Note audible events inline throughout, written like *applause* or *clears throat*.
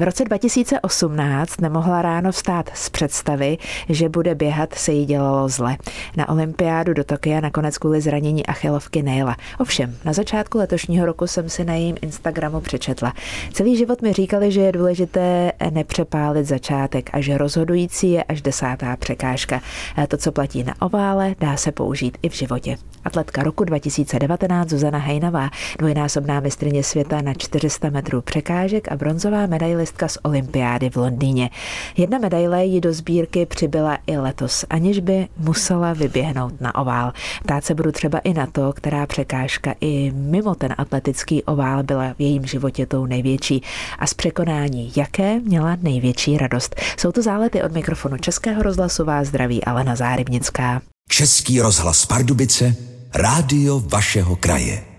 V roce 2018 nemohla ráno vstát z představy, že bude běhat, se jí dělalo zle. Na olympiádu do Tokia nakonec kvůli zranění achilovky nejela. Ovšem, na začátku letošního roku jsem si na jejím Instagramu přečetla. Celý život mi říkali, že je důležité nepřepálit začátek a že rozhodující je až desátá překážka. To, co platí na ovále, dá se použít i v životě. Atletka roku 2019 Zuzana Hejnová, dvojnásobná mistrině světa na 400 metrů překážek a bronzová medailistka z olympiády v Londýně. Jedna medaile jí do sbírky přibyla i letos, aniž by musela vyběhnout na ovál. Ptát se budu třeba i na to, která překážka i mimo ten atletický ovál byla v jejím životě tou největší a z překonání jaké měla největší radost. Jsou to zálety od mikrofonu Českého rozhlasu vás zdraví Alena Zárybnická. Český rozhlas Pardubice, rádio vašeho kraje.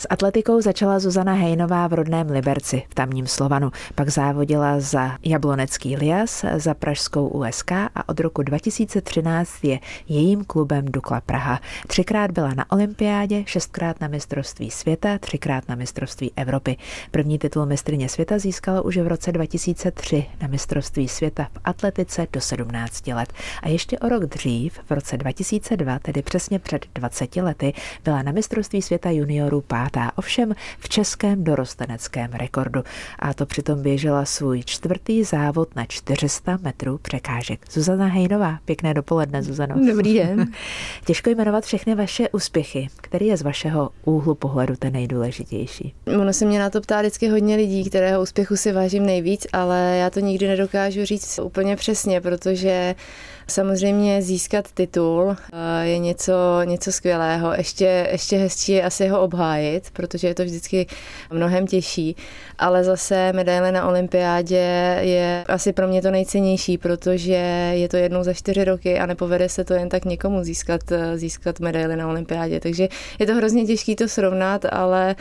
S atletikou začala Zuzana Hejnová v rodném Liberci v tamním Slovanu. Pak závodila za Jablonecký Lias, za pražskou USK a od roku 2013 je jejím klubem Dukla Praha. Třikrát byla na olympiádě, šestkrát na mistrovství světa, třikrát na mistrovství Evropy. První titul mistrině světa získala už v roce 2003 na mistrovství světa v atletice do 17 let. A ještě o rok dřív, v roce 2002, tedy přesně před 20 lety, byla na mistrovství světa juniorů pár pátá, ovšem v českém dorosteneckém rekordu. A to přitom běžela svůj čtvrtý závod na 400 metrů překážek. Zuzana Hejnová, pěkné dopoledne, Zuzano. Dobrý den. *laughs* Těžko jmenovat všechny vaše úspěchy. Který je z vašeho úhlu pohledu ten nejdůležitější? Ono se mě na to ptá vždycky hodně lidí, kterého úspěchu si vážím nejvíc, ale já to nikdy nedokážu říct úplně přesně, protože Samozřejmě získat titul eh, je něco, něco skvělého. Ještě, ještě hezčí je asi ho obhájit, protože je to vždycky mnohem těžší. Ale zase medaile na olympiádě je asi pro mě to nejcennější, protože je to jednou za čtyři roky a nepovede se to jen tak někomu získat, získat medaily na olympiádě. Takže je to hrozně těžké to srovnat, ale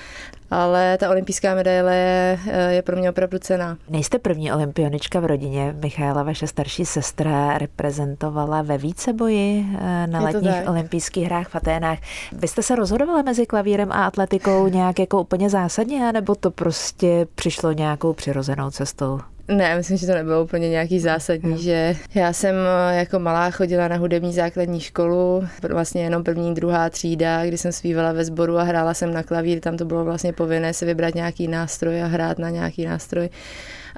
ale ta olympijská medaile je, eh, je pro mě opravdu cená. Nejste první olympionička v rodině. Michaela, vaše starší sestra, reprezentovala ve víceboji eh, na letních olympijských hrách v Aténách. Vy jste se rozhodovala mezi klavírem a atletikou nějak jako úplně zásadně, nebo to prostě přišlo nějakou přirozenou cestou? Ne, myslím, že to nebylo úplně nějaký zásadní, že já jsem eh, jako malá chodila na hudební základní školu, vlastně jenom první, druhá třída, kdy jsem zpívala ve sboru a hrála jsem na klavír, tam to bylo vlastně povinné si vybrat nějaký nástroj a hrát na nějaký nástroj.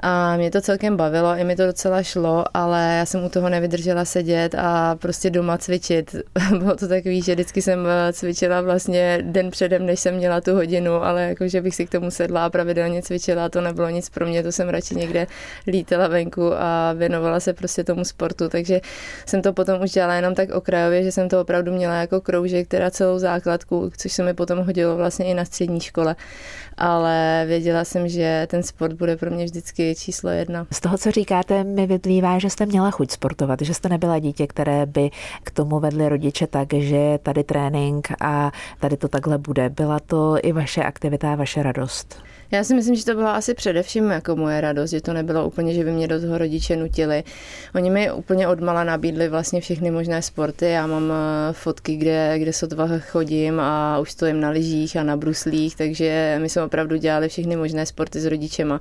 A mě to celkem bavilo, i mi to docela šlo, ale já jsem u toho nevydržela sedět a prostě doma cvičit. *laughs* Bylo to takový, že vždycky jsem eh, cvičila vlastně den předem, než jsem měla tu hodinu, ale jako, že bych si k tomu sedla a pravidelně cvičila, to nebylo nic pro mě, to jsem radši někde lítala venku a věnovala se prostě tomu sportu, takže jsem to potom už dělala jenom tak okrajově, že jsem to opravdu měla jako kroužek, teda celou základku, což se mi potom hodilo vlastně i na střední škole ale věděla jsem, že ten sport bude pro mě vždycky číslo jedna. Z toho, co říkáte, mi vyplývá, že jste měla chuť sportovat, že jste nebyla dítě, které by k tomu vedli rodiče tak, že tady trénink a tady to takhle bude. Byla to i vaše aktivita, vaše radost? Já si myslím, že to byla asi především jako moje radost, že to nebylo úplně, že by mě do toho rodiče nutili. Oni mi úplně odmala nabídli vlastně všechny možné sporty. Já mám eh, fotky, kde, kde sotva chodím a už stojím na lyžích a na bruslích, takže my jsme opravdu dělali všechny možné sporty s rodičema.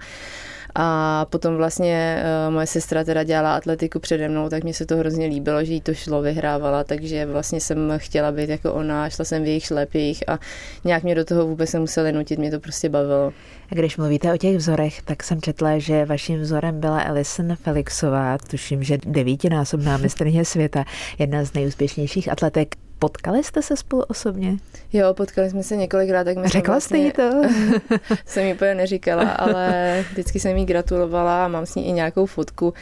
A potom vlastně uh, moje sestra teda dělala atletiku přede mnou, tak mi se to hrozně líbilo, že jí to šlo, vyhrávala, takže vlastně jsem chtěla být jako ona, šla jsem v jejich šlepích a nějak mě do toho vůbec nemuseli nutit, mě to prostě bavilo. Když mluvíte o těch vzorech, tak jsem četla, že vaším vzorem byla Alison Felixová, tuším, že devítinásobná mistrně světa, jedna z nejúspěšnějších atletek. Potkali jste se spolu osobně? Jo, potkali jsme se několikrát. Tak Řekla vlastně, jste jí to? *laughs* jsem jí úplně neříkala, ale vždycky jsem jí gratulovala a mám s ní i nějakou fotku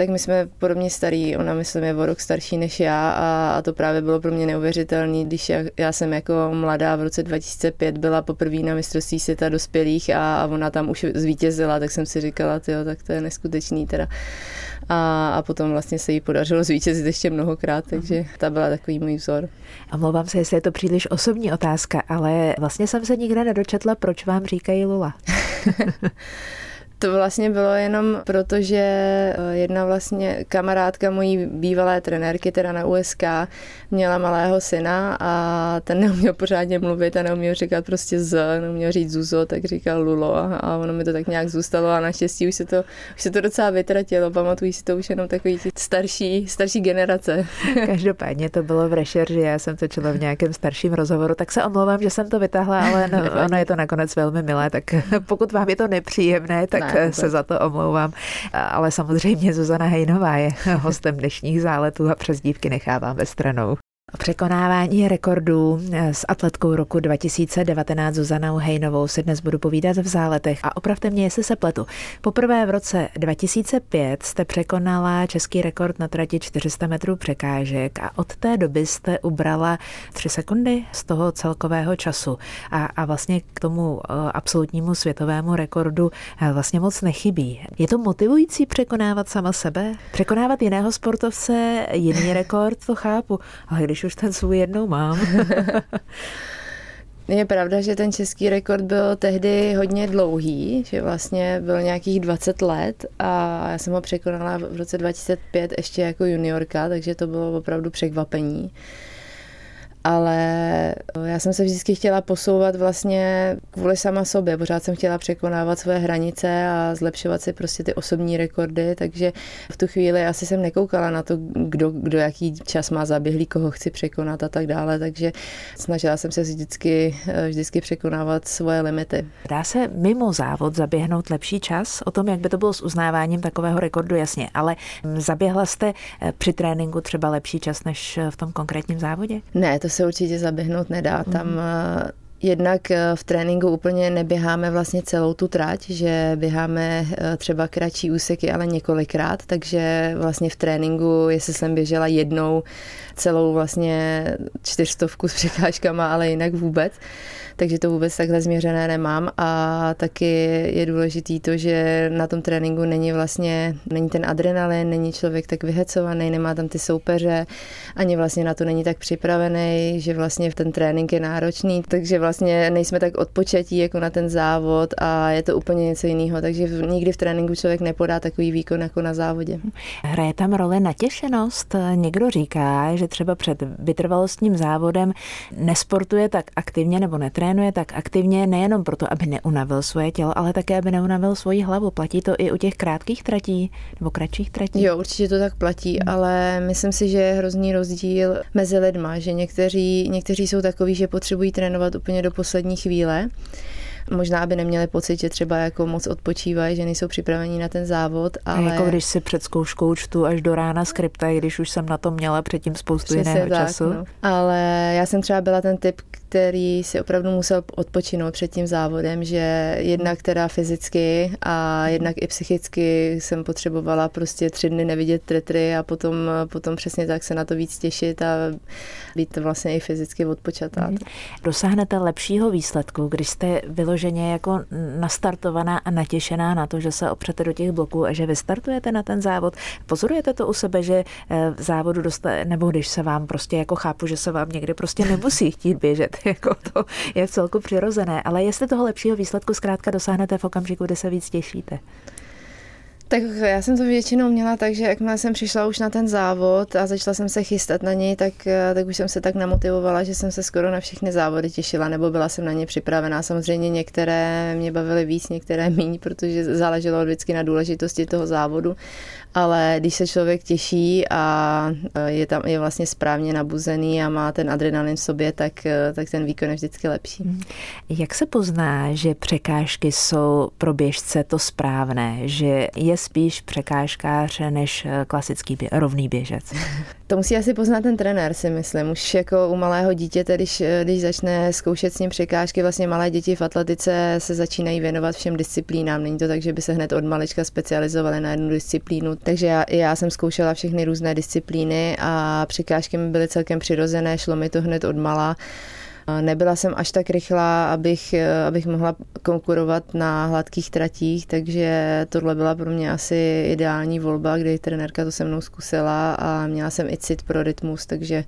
tak my jsme podobně starý, ona myslím je o rok starší než já a, a to právě bylo pro mě neuvěřitelné, když já, já jsem jako mladá v roce 2005 byla poprvé na mistrovství světa dospělých a, a ona tam už zvítězila, tak jsem si říkala, tyjo, tak to je neskutečný teda. A, a potom vlastně se jí podařilo zvítězit ještě mnohokrát, takže ta byla takový můj vzor. A mluvám se, jestli je to příliš osobní otázka, ale vlastně jsem se nikde nedočetla, proč vám říkají Lula. *laughs* *laughs* To vlastně bylo jenom proto, že eh, jedna vlastně kamarádka mojí bývalé trenérky, teda na USK, měla malého syna a ten neuměl pořádně mluvit a neuměl říkat prostě z, neuměl říct Zuzo, tak říkal Lulo a ono mi to tak nějak zůstalo a naštěstí už se to, už se to docela vytratilo, pamatují si to už jenom takový starší, starší generace. *laughs* Každopádně to bylo v rešerži, já jsem to čela v nějakém starším rozhovoru, tak se omlouvám, že jsem to vytáhla, ale no, *laughs* ono je to nakonec velmi milé, tak *laughs* pokud vám je to nepříjemné, tak ne, se za to omlouvám. Ale samozřejmě Zuzana Hejnová je *laughs* hostem dnešních záletů a přes dívky nechávám ve stranou. Překonávání rekordů s atletkou roku 2019 Zuzanou Hejnovou si dnes budu povídat v záletech a opravte mě, jestli se pletu. Poprvé v roce 2005 jste překonala český rekord na trati 400 metrů překážek a od té doby jste ubrala 3 sekundy z toho celkového času a, a vlastně k tomu eh, absolutnímu světovému rekordu eh, vlastně moc nechybí. Je to motivující překonávat sama sebe? Překonávat jiného sportovce, jiný rekord, to chápu, ale když když už ten svůj jednou mám. *laughs* Je pravda, že ten český rekord byl tehdy hodně dlouhý, že vlastně byl nějakých 20 let a já jsem ho překonala v roce 2005 ještě jako juniorka, takže to bylo opravdu překvapení ale já jsem se vždycky chtěla posouvat vlastně kvůli sama sobě. Pořád jsem chtěla překonávat své hranice a zlepšovat si prostě ty osobní rekordy, takže v tu chvíli asi jsem nekoukala na to, kdo, kdo jaký čas má zaběhlý, koho chci překonat a tak dále, takže snažila jsem se vždycky, vždycky překonávat svoje limity. Dá se mimo závod zaběhnout lepší čas? O tom, jak by to bylo s uznáváním takového rekordu, jasně, ale zaběhla jste při tréninku třeba lepší čas než v tom konkrétním závodě? Ne, to se určitě zaběhnout nedá. Tam mm-hmm. Jednak eh, v tréninku úplně neběháme vlastně celou tu trať, že běháme eh, třeba kratší úseky, ale několikrát, takže vlastně v tréninku, jestli jsem běžela jednou celou vlastně čtyřstovku s překážkama, ale jinak vůbec, takže to vůbec takhle změřené nemám a taky je důležitý to, že na tom tréninku není vlastně, není ten adrenalin, není člověk tak vyhecovaný, nemá tam ty soupeře, ani vlastně na to není tak připravený, že vlastně ten trénink je náročný, takže vlastně nejsme tak odpočatí jako na ten závod a je to úplně něco jiného, takže nikdy v tréninku člověk nepodá takový výkon jako na závodě. Hraje tam roli natěšenost? Někdo říká, že třeba před vytrvalostním závodem nesportuje tak aktivně nebo netrénuje tak aktivně nejenom proto, aby neunavil svoje tělo, ale také, aby neunavil svoji hlavu. Platí to i u těch krátkých tratí nebo kratších tratí? Jo, určitě to tak platí, hmm. ale myslím si, že je hrozný rozdíl mezi lidma, že někteří, někteří jsou takový, že potřebují trénovat úplně do poslední chvíle Možná, aby neměli pocit, že třeba jako moc odpočívají, že nejsou připraveni na ten závod. Ale... Jako když si před zkouškou čtu až do rána skripta, když už jsem na to měla předtím spoustu Přesně jiného tak, času. No. Ale já jsem třeba byla ten typ, který si opravdu musel odpočinout před tím závodem, že jednak teda fyzicky a jednak i psychicky jsem potřebovala prostě tři dny nevidět tretry a potom, potom přesně tak se na to víc těšit a být vlastně i fyzicky odpočatá. Mm. Dosáhnete lepšího výsledku, když jste vyloženě jako nastartovaná a natěšená na to, že se opřete do těch bloků a že vystartujete na ten závod. Pozorujete to u sebe, že eh, v závodu dostane, nebo když se vám prostě jako chápu, že se vám někdy prostě nemusí chtít běžet, *laughs* jako to je v celku přirozené, ale jestli toho lepšího výsledku zkrátka dosáhnete v okamžiku, kdy se víc těšíte. Tak já jsem to většinou měla tak, že jakmile jsem přišla už na ten závod a začala jsem se chystat na něj, tak, eh, tak už jsem se tak namotivovala, že jsem se skoro na všechny závody těšila, nebo byla jsem na ně připravená. Samozřejmě některé mě bavily víc, některé méně, protože záleželo vždycky na důležitosti toho závodu ale když se člověk těší a e, je tam je vlastně správně nabuzený a má ten adrenalin v sobě, tak, e, tak ten výkon je vždycky lepší. Mhm. Jak se pozná, že překážky jsou pro běžce to správné, že je spíš překážkář než e, klasický bě- rovný běžec? *laughs* To musí asi poznat ten trenér, si myslím. Už jako u malého dítěte, když, když začne zkoušet s ním překážky, vlastně malé děti v atletice se začínají věnovat všem disciplínám. Není to tak, že by se hned od malička specializovali na jednu disciplínu. Takže já, já jsem zkoušela všechny různé disciplíny a překážky mi byly celkem přirozené, šlo mi to hned od mala. Nebyla jsem až tak rychlá, abych, abych mohla konkurovat na hladkých tratích, takže tohle byla pro mě asi ideální volba, kdy trenérka to se mnou zkusila a měla jsem i cit pro rytmus, takže,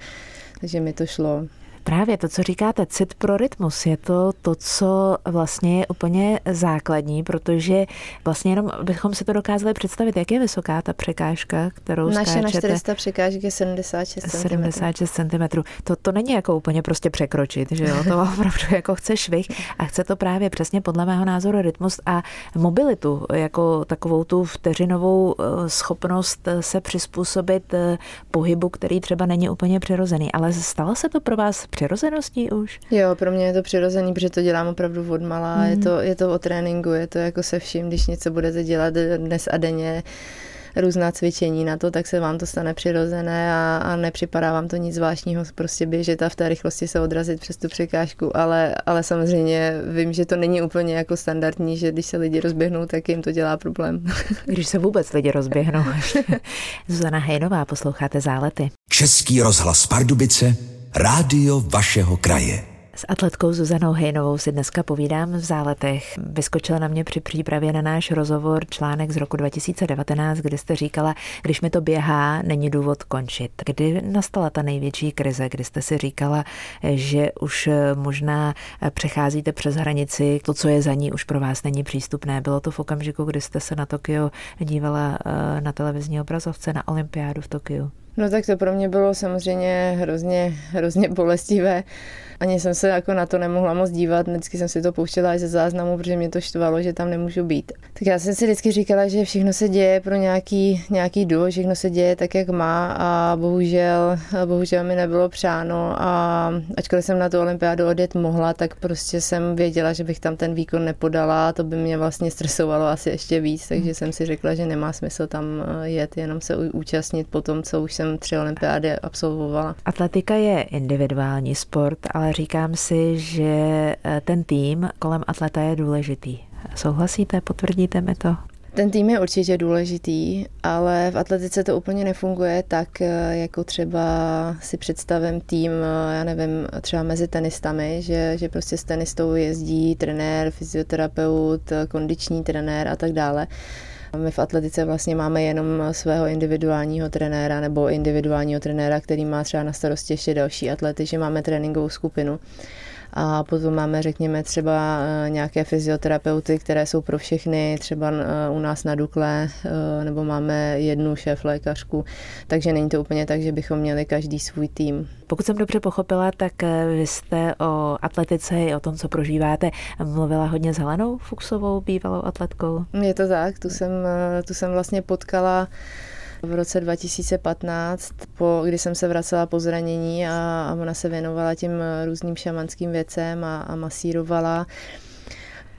takže mi to šlo. Právě to, co říkáte, cit pro rytmus, je to to, co vlastně je úplně základní, protože vlastně jenom bychom si to dokázali představit, jak je vysoká ta překážka, kterou Naše skáčete. na 400 překážek je 76 cm. 76 cm. To, to není jako úplně prostě překročit, že jo? To *laughs* opravdu jako chce švih a chce to právě přesně podle mého názoru rytmus a mobilitu, jako takovou tu vteřinovou eh, schopnost se přizpůsobit eh, pohybu, který třeba není úplně přirozený. Ale stalo se to pro vás přirozeností už? Jo, pro mě je to přirozený, protože to dělám opravdu od malá. Mm. Je, to, je to o tréninku, je to jako se vším, když něco budete dělat dnes a denně, různá cvičení na to, tak se vám to stane přirozené a, a nepřipadá vám to nic zvláštního, prostě běžet a v té rychlosti se odrazit přes tu překážku, ale, ale samozřejmě vím, že to není úplně jako standardní, že když se lidi rozběhnou, tak jim to dělá problém. *laughs* Když se vůbec lidi rozběhnou. *laughs* Zuzana Hejnová, posloucháte Zálety. Český rozhlas Pardubice, rádio vašeho kraje. S atletkou Zuzanou Hejnovou si dneska povídám v záletech. Vyskočil na mě při přípravě na náš rozhovor článek z roku 2019, kdy jste říkala, když mi to běhá, není důvod končit. Kdy nastala ta největší krize, kdy jste si říkala, že už možná přecházíte přes hranici, to, co je za ní, už pro vás není přístupné. Bylo to v okamžiku, kdy jste se na Tokio dívala eh, na televizní obrazovce na olympiádu v Tokiu? No tak to pro mě bylo samozřejmě hrozně, hrozně bolestivé. Ani jsem se jako na to nemohla moc dívat, vždycky jsem si to pouštěla i ze záznamu, protože mě to štvalo, že tam nemůžu být. Tak já jsem si vždycky říkala, že všechno se děje pro nějaký, nějaký duo, všechno se děje tak, jak má a bohužel, bohužel mi nebylo přáno a ačkoliv jsem na tu olympiádu odjet mohla, tak prostě jsem věděla, že bych tam ten výkon nepodala a to by mě vlastně stresovalo asi ještě víc, takže jsem si řekla, že nemá smysl tam jet, jenom se účastnit po tom, co už jsem tři olympiády absolvovala. Atletika je individuální sport, ale říkám si, že eh, ten tým kolem atleta je důležitý. Souhlasíte, potvrdíte mi to? Ten tým je určitě důležitý, ale v atletice to úplně nefunguje tak, eh, jako třeba si představím tým, eh, já nevím, třeba mezi tenistami, že, že prostě s tenistou jezdí trenér, fyzioterapeut, kondiční trenér a tak dále. My v atletice vlastně máme jenom svého individuálního trenéra nebo individuálního trenéra, který má třeba na starosti ještě další atlety, že máme tréninkovou skupinu. A potom máme, řekněme, třeba eh, nějaké fyzioterapeuty, které jsou pro všechny, třeba eh, u nás na Dukle, eh, nebo máme jednu šéf lékařku, takže není to úplně tak, že bychom měli každý svůj tým. Pokud jsem dobře pochopila, tak vy jste o atletice i o tom, co prožíváte, mluvila hodně s Helenou Fuxovou, bývalou atletkou. Je to tak, tu jsem, tu jsem vlastně potkala v roce 2015, po, kdy jsem se vracela po zranění a, a ona se věnovala těm různým šamanským věcem a, a masírovala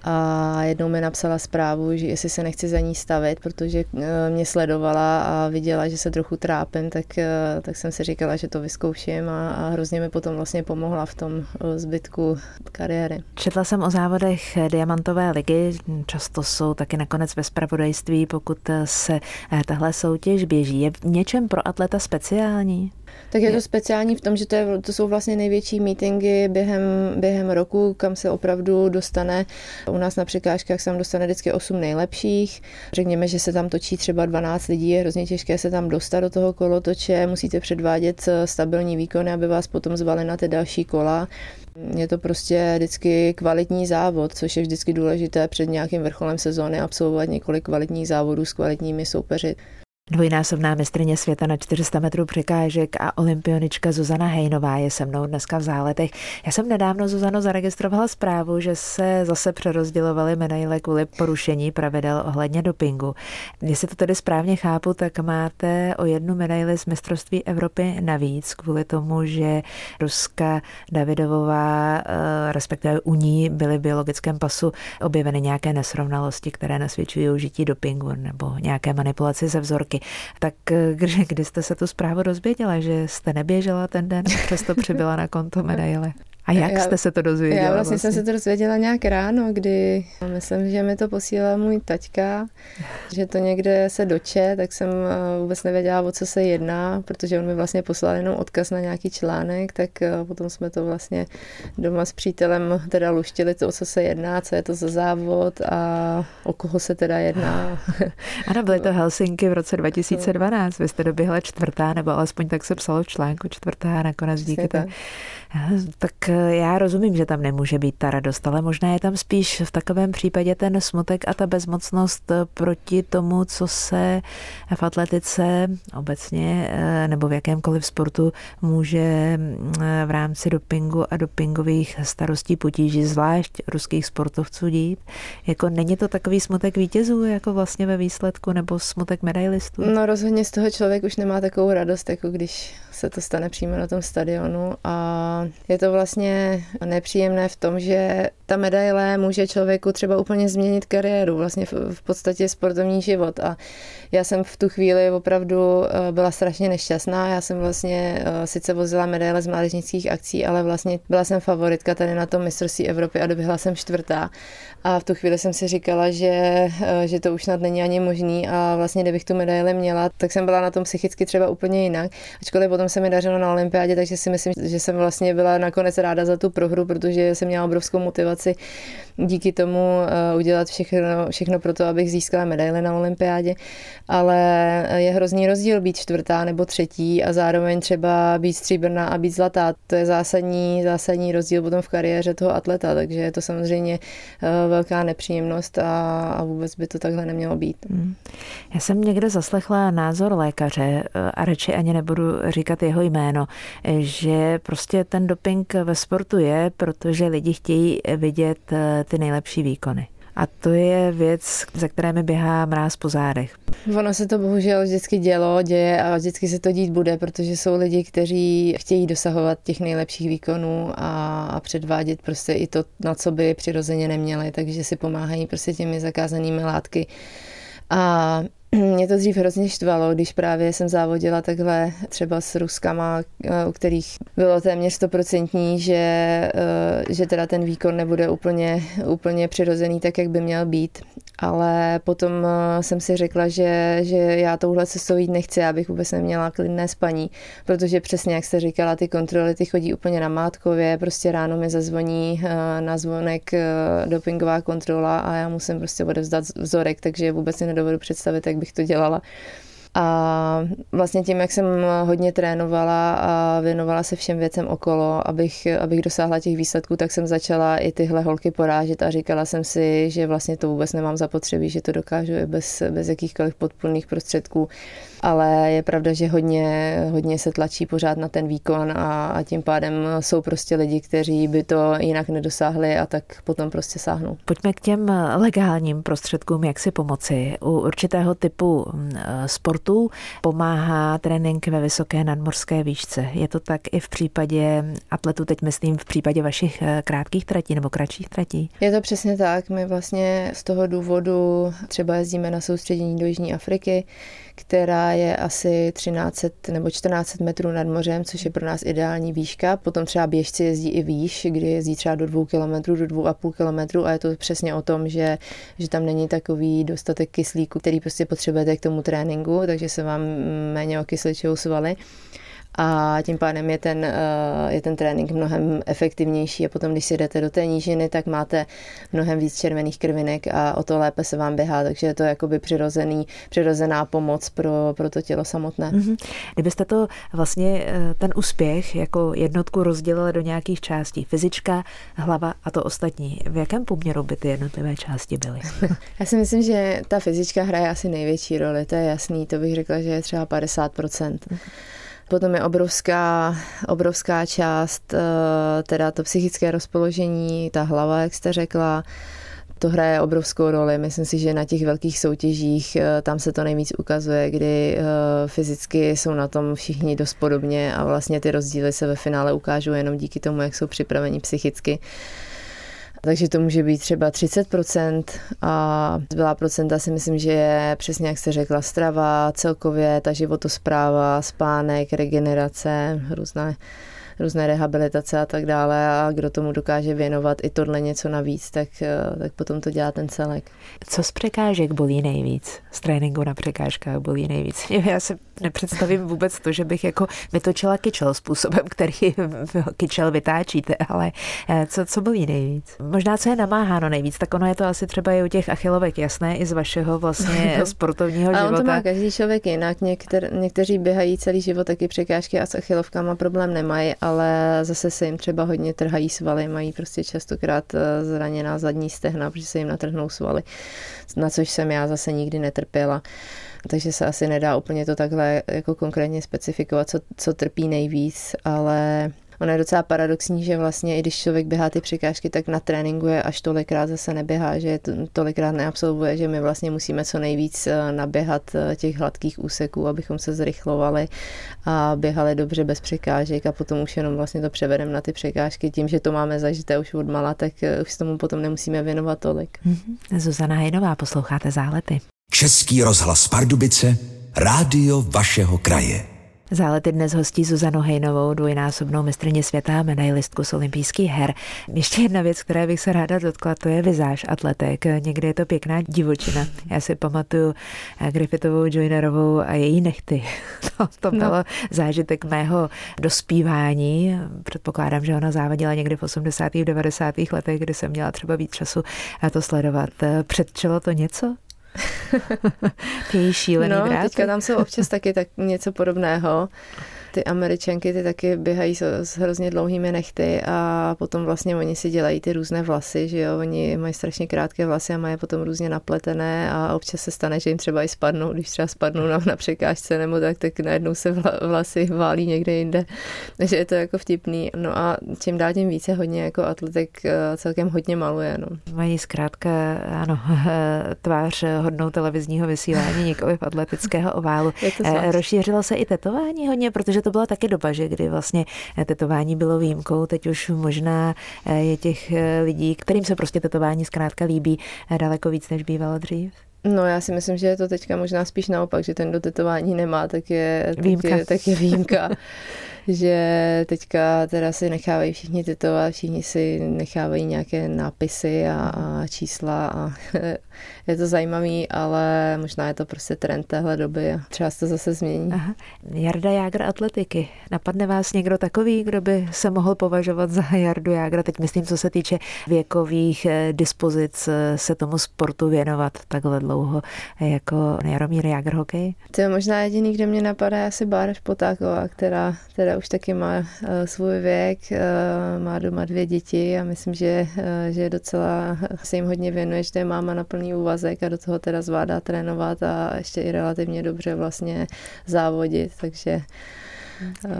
a jednou mi napsala zprávu, že jestli se nechci za ní stavit, protože eh, mě sledovala a viděla, že se trochu trápím, tak, eh, tak jsem si říkala, že to vyzkouším a, a hrozně mi potom vlastně pomohla v tom eh, zbytku kariéry. Četla jsem o závodech Diamantové ligy, často jsou taky nakonec ve spravodajství, pokud se tahle soutěž běží. Je v něčem pro atleta speciální? Tak je to speciální v tom, že to, je, to jsou vlastně největší meetingy během, během roku, kam se opravdu dostane. U nás na překážkách se tam dostane vždycky 8 nejlepších. Řekněme, že se tam točí třeba 12 lidí, je hrozně těžké se tam dostat do toho kolotoče, musíte předvádět stabilní výkony, aby vás potom zvali na ty další kola. Je to prostě vždycky kvalitní závod, což je vždycky důležité před nějakým vrcholem sezóny absolvovat několik kvalitních závodů s kvalitními soupeři. Dvojnásobná mistrně světa na 400 metrů překážek a olympionička Zuzana Hejnová je se mnou dneska v záletech. Já jsem nedávno, Zuzano, zaregistrovala zprávu, že se zase přerozdělovaly medaile kvůli porušení pravidel ohledně dopingu. Jestli to tedy správně chápu, tak máte o jednu medaili z mistrovství Evropy navíc, kvůli tomu, že Ruska Davidovová, eh, respektive u ní byly v biologickém pasu objeveny nějaké nesrovnalosti, které nasvědčují užití dopingu nebo nějaké manipulaci ze vzorky taky. Tak eh, kdy, kdy jste se tu zprávu dozvěděla, že jste neběžela ten den, přesto přibyla na konto medaile? A jak já, jste se to dozvěděla? Já vlastně, vlastně jsem se to dozvěděla nějak ráno, kdy myslím, že mi to posílal můj taťka, že to někde se doče, tak jsem eh, vůbec nevěděla, o co se jedná, protože on mi vlastně poslal jenom odkaz na nějaký článek, tak eh, potom jsme to vlastně doma s přítelem teda luštili, to, o co se jedná, co je to za závod a o koho se teda jedná. *laughs* Ano, byly to Helsinky v roce 2012. Vy jste doběhla čtvrtá, nebo alespoň tak se psalo v článku čtvrtá nakonec díky té Tak eh, já rozumím, že tam nemůže být ta radost, ale možná je tam spíš v takovém případě ten smutek a ta bezmocnost eh, proti tomu, co se v atletice obecně eh, nebo v jakémkoliv sportu může v rámci dopingu a dopingových starostí potíží, zvlášť ruských sportovců dít. Jako není to takový smutek vítězů, jako vlastně ve výsledku, nebo smutek medailistů? No rozhodně z toho člověk už nemá takovou radost, jako když se to stane přímo na tom stadionu a je to vlastně nepříjemné v tom, že ta medaile může člověku třeba úplně změnit kariéru, vlastně v, v podstatě sportovní život. A já jsem v tu chvíli opravdu eh, byla strašně nešťastná, já jsem vlastně eh, sice vozila medaile z mládežnických akcí, ale vlastně byla jsem favoritka tady na tom mistrovství Evropy a doběhla jsem čtvrtá. A v tu chvíli jsem si říkala, že, eh, že to už snad není ani možný a vlastně kdybych tu medaili měla, tak jsem byla na tom psychicky třeba úplně jinak. Ačkoliv potom se mi dařilo na olympiádě, takže si myslím, že jsem vlastně byla nakonec ráda za tu prohru, protože jsem měla obrovskou motivaci díky tomu eh, udělat všechno, všechno pro to, abych získala medaile na olympiádě. Ale je hrozný rozdíl být čtvrtá nebo třetí a zároveň třeba být stříbrná a být zlatá. To je zásadní, zásadní rozdíl potom v kariéře toho atleta, takže je to samozřejmě eh, velká nepříjemnost a, a vůbec by to takhle nemělo být. Hmm. Já jsem někde zaslechla názor lékaře eh, a radši ani nebudu říkat jeho jméno, že prostě ten doping ve sportu je, protože lidi chtějí vidět eh, ty nejlepší výkony. A to je věc, za které mi běhá mráz po zádech. Ono se to bohužel vždycky dělo, děje a vždycky se to dít bude, protože jsou lidi, kteří chtějí dosahovat těch nejlepších výkonů a, a předvádět prostě i to, na co by přirozeně neměli, takže si pomáhají prostě těmi zakázanými látky. A *clears throat* mě to dřív hrozně štvalo, když právě jsem závodila takhle třeba s Ruskama, u kterých bylo téměř stoprocentní, že, eh, že teda ten výkon nebude úplně, úplně přirozený tak, jak by měl být. Ale potom eh, jsem si řekla, že, že já touhle cestou jít nechci, abych vůbec neměla klidné spaní, protože přesně jak jste říkala, ty kontroly ty chodí úplně na mátkově, prostě ráno mi zazvoní eh, na zvonek dopingová kontrola a já musím prostě odevzdat vzorek, takže vůbec si nedovedu představit, jak bych to dělala. A vlastně tím, jak jsem hodně trénovala a věnovala se všem věcem okolo, abych, abych dosáhla těch výsledků, tak jsem začala i tyhle holky porážet a říkala jsem si, že vlastně to vůbec nemám zapotřebí, že to dokážu i bez, bez jakýchkoliv podpůrných prostředků ale je pravda, že hodně, hodně se tlačí pořád na ten výkon a, a tím pádem jsou prostě lidi, kteří by to jinak nedosáhli a tak potom prostě sáhnou. Pojďme k těm legálním prostředkům, jak si pomoci. U určitého typu mm, sportů pomáhá trénink ve vysoké nadmorské výšce. Je to tak i v případě atletů, teď myslím v případě vašich eh, krátkých tratí nebo kratších tratí? Je to přesně tak. My vlastně z toho důvodu třeba jezdíme na soustředění do Jižní Afriky, která je asi 13 nebo 14 metrů nad mořem, což je pro nás ideální výška. Potom třeba běžci jezdí i výš, kdy jezdí třeba do 2 km, do 2,5 km a je to přesně o tom, že, že tam není takový dostatek kyslíku, který prostě potřebujete k tomu tréninku, takže se vám méně okysličují svaly a tím pádem je ten, eh, je ten trénink mnohem efektivnější a potom, když si jdete do té nížiny, tak máte mnohem víc červených krvinek a o to lépe se vám běhá, takže je to jakoby přirozený, přirozená pomoc pro, pro to tělo samotné. Mm-hmm. Kdybyste to vlastně eh, ten úspěch jako jednotku rozdělili do nějakých částí, fyzička, hlava a to ostatní, v jakém poměru by ty jednotlivé části byly? *laughs* Já si myslím, že ta fyzička hraje asi největší roli, to je jasný, to bych řekla, že je třeba 50%. Mm-hmm. Potom je obrovská, obrovská část, eh, teda to psychické rozpoložení, ta hlava, jak jste řekla, to hraje obrovskou roli. Myslím si, že na těch velkých soutěžích eh, tam se to nejvíc ukazuje, kdy eh, fyzicky jsou na tom všichni dost podobně a vlastně ty rozdíly se ve finále ukážou jenom díky tomu, jak jsou připraveni psychicky. Takže to může být třeba 30% a zbylá procenta si myslím, že je přesně jak jste řekla, strava, celkově ta životospráva, spánek, regenerace, různé různé rehabilitace a tak dále a kdo tomu dokáže věnovat i tohle něco navíc, tak, eh, tak potom to dělá ten celek. Co z překážek bolí nejvíc? Z tréninku na překážkách bolí nejvíc? *laughs* Já si nepředstavím vůbec to, že bych jako vytočila kyčel způsobem, který kyčel vytáčíte, ale eh, co, co bolí nejvíc? Možná co je namáháno nejvíc, tak ono je to asi třeba i u těch achilovek jasné, i z vašeho vlastně *laughs* sportovního a života. on to má každý člověk jinak. Někter, někteří běhají celý život taky překážky a s achilovkama problém nemají ale zase se jim třeba hodně trhají svaly, mají prostě častokrát eh, zraněná zadní stehna, protože se jim natrhnou svaly, na což jsem já zase nikdy netrpěla takže se asi nedá úplně to takhle jako konkrétně specifikovat, co, co trpí nejvíc, ale Ono je docela paradoxní, že vlastně i když člověk běhá ty překážky, tak na tréninku je až tolikrát zase neběhá, že tolikrát neabsolvuje, že my vlastně musíme co nejvíc eh, naběhat eh, těch hladkých úseků, abychom se zrychlovali a běhali dobře bez překážek a potom už jenom vlastně to převedeme na ty překážky. Tím, že to máme zažité už od mala, tak eh, už tomu potom nemusíme věnovat tolik. Mm-hmm. Zuzana Hejnová, posloucháte Zálety. Český rozhlas Pardubice, rádio vašeho kraje. Zálety dnes hostí Zuzanu Hejnovou, dvojnásobnou mistrně světa a medailistku z olympijských her. Ještě jedna věc, které bych se ráda dotkla, to je vizáž atletek. Někdy je to pěkná divočina. Já si pamatuju Griffithovou, Joinerovou a její nechty. *laughs* To, to no. bylo zážitek mého dospívání. Předpokládám, že ona závadila někdy v 80. 90. letech, kdy jsem měla třeba víc času to sledovat. Předčilo to něco? Ty šílený No, teďka tam jsou občas taky tak něco podobného ty američanky ty taky běhají s, s hrozně dlouhými nechty a potom vlastně oni si dělají ty různé vlasy, že jo, oni mají strašně krátké vlasy a mají potom různě napletené a občas se stane, že jim třeba i spadnou, když třeba spadnou na, na překážce nebo tak, tak najednou se vla, vlasy válí někde jinde, takže je to jako vtipný. No a čím dál tím více hodně jako atletek eh, celkem hodně maluje, no. Mají zkrátka, ano, *laughs* tvář hodnou televizního vysílání, nikoli atletického oválu. Eh, rozšířilo se i tetování hodně, protože to byla taky doba, že kdy vlastně tetování bylo výjimkou, teď už možná eh, je těch eh, lidí, kterým se prostě tetování zkrátka líbí eh, daleko víc, než bývalo dřív. No já si myslím, že je to teďka možná spíš naopak, že ten, do tetování nemá, tak je výjimka. Tak je, tak je výjimka. *laughs* že teďka teda si nechávají všichni tetovat, všichni si nechávají nějaké nápisy a, a čísla a *laughs* je to zajímavý, ale možná je to prostě trend téhle doby a třeba se to zase změní. Aha. Jarda Jágr atletiky. Napadne vás někdo takový, kdo by se mohl považovat za Jardu Jágra? Teď myslím, co se týče věkových eh, dispozic eh, se tomu sportu věnovat takhle dlouho jako Jaromír Jágr hokej? To je možná jediný, kde mě napadá asi Bára Špotáková, která, která už taky má uh, svůj věk, uh, má doma dvě děti a myslím, že, uh, že docela se jim hodně věnuje, že to je máma na plný úvazek a do toho teda zvládá trénovat a ještě i relativně dobře vlastně závodit, takže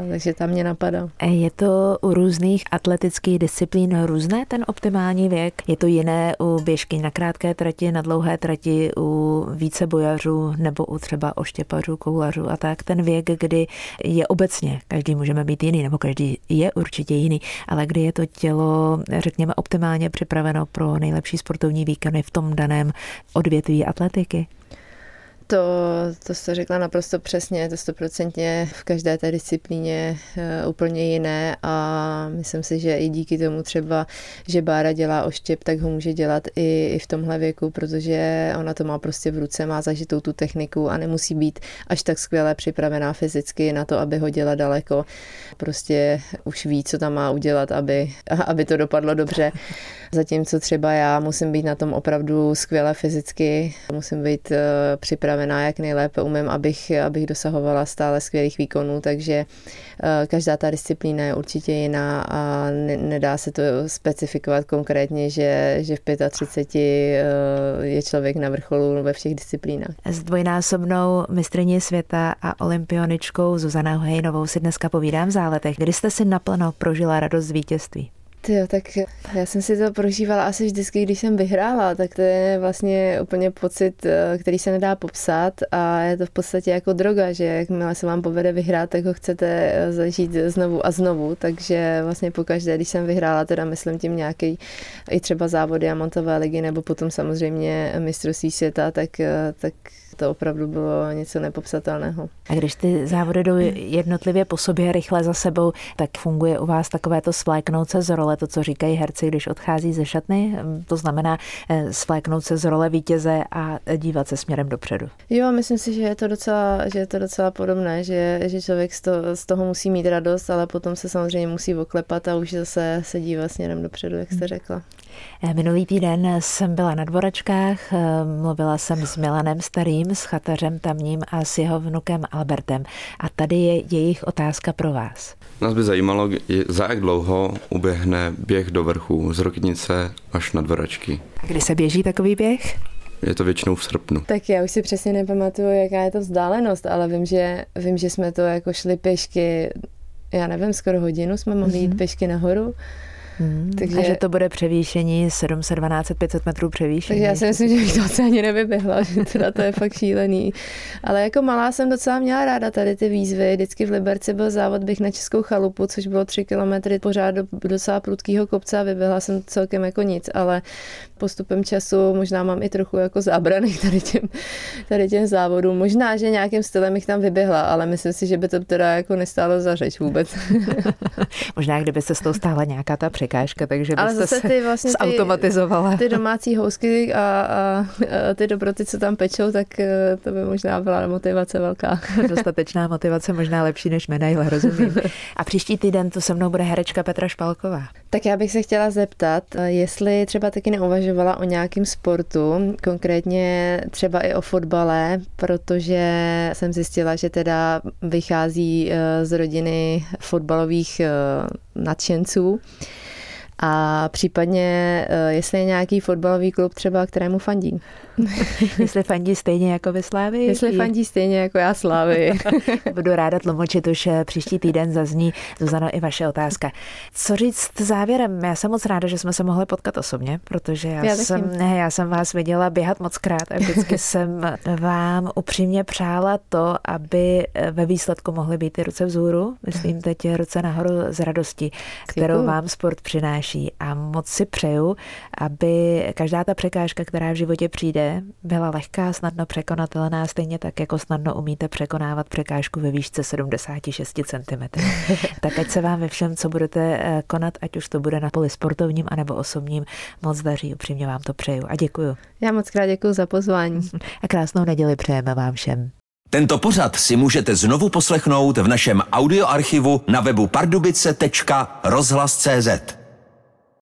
takže tam mě napadá. Je to u různých atletických disciplín různé ten optimální věk? Je to jiné u běžky na krátké trati, na dlouhé trati, u více bojařů nebo u třeba oštěpařů, koulařů a tak? Ten věk, kdy je obecně, každý můžeme být jiný, nebo každý je určitě jiný, ale kdy je to tělo, řekněme, optimálně připraveno pro nejlepší sportovní výkony v tom daném odvětví atletiky? To, to jste řekla naprosto přesně, to stoprocentně v každé té disciplíně uh, úplně jiné a myslím si, že i díky tomu třeba, že Bára dělá oštěp, tak ho může dělat i, i v tomhle věku, protože ona to má prostě v ruce, má zažitou tu techniku a nemusí být až tak skvěle připravená fyzicky na to, aby ho dělat daleko. Prostě už ví, co tam má udělat, aby, *laughs* aby to dopadlo dobře. Zatímco třeba já musím být na tom opravdu skvěle fyzicky, musím být uh, připravená, jak nejlépe umím, abych, abych dosahovala stále skvělých výkonů, takže uh, každá ta disciplína je určitě jiná a ne, nedá se to specifikovat konkrétně, že, že v 35 uh, je člověk na vrcholu ve všech disciplínách. S dvojnásobnou mistrně světa a olympioničkou Zuzanou Hejnovou si dneska povídám v záletech. Kdy jste si naplno prožila radost z vítězství? Jo, tak já jsem si to prožívala asi vždycky, když jsem vyhrála, tak to je vlastně úplně pocit, eh, který se nedá popsat a je to v podstatě jako droga, že jakmile se vám povede vyhrát, tak ho chcete eh, zažít znovu a znovu, takže vlastně pokaždé, když jsem vyhrála, teda myslím tím nějaký i třeba závody a montové ligy, nebo potom samozřejmě mistrovství světa, tak, eh, tak to opravdu bylo něco nepopsatelného. A když ty závody jdou jednotlivě po sobě rychle za sebou, tak funguje u vás takové to svléknout se z role, to, co říkají herci, když odchází ze šatny? To znamená eh, svléknout se z role vítěze a dívat se směrem dopředu. Jo, myslím si, že je to docela, že je to docela podobné, že, že člověk z toho, z toho musí mít radost, ale potom se samozřejmě musí oklepat a už zase se dívat směrem dopředu, jak jste řekla. Eh, minulý týden jsem byla na dvoračkách, eh, mluvila jsem s Milanem Starým, s chatařem tamním a s jeho vnukem Albertem. A tady je jejich otázka pro vás. Nás by zajímalo, za jak dlouho uběhne běh do vrchu z Roknice až na dvoračky. A kdy se běží takový běh? Je to většinou v srpnu. Tak já už si přesně nepamatuju, jaká je to vzdálenost, ale vím, že, vím, že jsme to jako šli pěšky, já nevím, skoro hodinu jsme mohli mm-hmm. jít mhm. pěšky nahoru Hmm, takže, a že to bude převýšení 712 500 metrů převýšení. Takže já si myslím, že bych to asi ani nevyběhla, *laughs* že teda to je fakt šílený. Ale jako malá jsem docela měla ráda tady ty výzvy. Vždycky v Liberci byl závod bych na Českou chalupu, což bylo 3 kilometry pořád do docela prudkého kopce a vyběhla jsem celkem jako nic, ale postupem času možná mám i trochu jako zábrany tady těm, tady těm závodům. Možná, že nějakým stylem bych tam vyběhla, ale myslím si, že by to teda jako nestálo za řeč vůbec. *laughs* možná, kdyby se s tou stála nějaká ta překážka, takže Ale zase ty vlastně zautomatizovala. Ty, ty domácí housky a, a, a ty dobroty, co tam pečou, tak eh, to by možná byla motivace velká. *laughs* Dostatečná motivace, možná lepší než medaile, rozumím. *laughs* A příští týden tu se mnou bude herečka Petra Špalková. Tak já bych se chtěla zeptat, eh, jestli třeba taky neuvažovala o nějakém sportu, konkrétně třeba i o fotbale, protože jsem zjistila, že teda vychází eh, z rodiny fotbalových nadšenců. A případně, eh, jestli je nějaký fotbalový klub třeba, kterému fandí. *laughs* jestli fandí stejně jako vy Slávy? Jestli fandí stejně jako já Slávy. *laughs* Budu ráda tlumočit, už eh, příští týden zazní, Zuzano, i vaše otázka. Co říct závěrem? Já jsem moc ráda, že jsme se mohli potkat osobně, protože já, já jsem, ne, já jsem vás viděla běhat moc krát a vždycky *laughs* jsem vám upřímně přála to, aby eh, ve výsledku mohly být ty ruce vzhůru, myslím teď ruce nahoru z radosti, kterou Děkuju. vám sport přináší a moc si přeju, aby každá ta překážka, která v životě přijde, je, byla lehká, snadno překonatelná, stejně tak, jako snadno umíte překonávat překážku ve výšce 76 cm. *laughs* tak ať se vám ve všem, co budete eh, konat, ať už to bude na poli sportovním anebo osobním, moc daří, upřímně vám to přeju a děkuju. Já moc krát děkuji za pozvání. A krásnou neděli přejeme vám všem. Tento pořad si můžete znovu poslechnout v našem audioarchivu na webu pardubice.rozhlas.cz.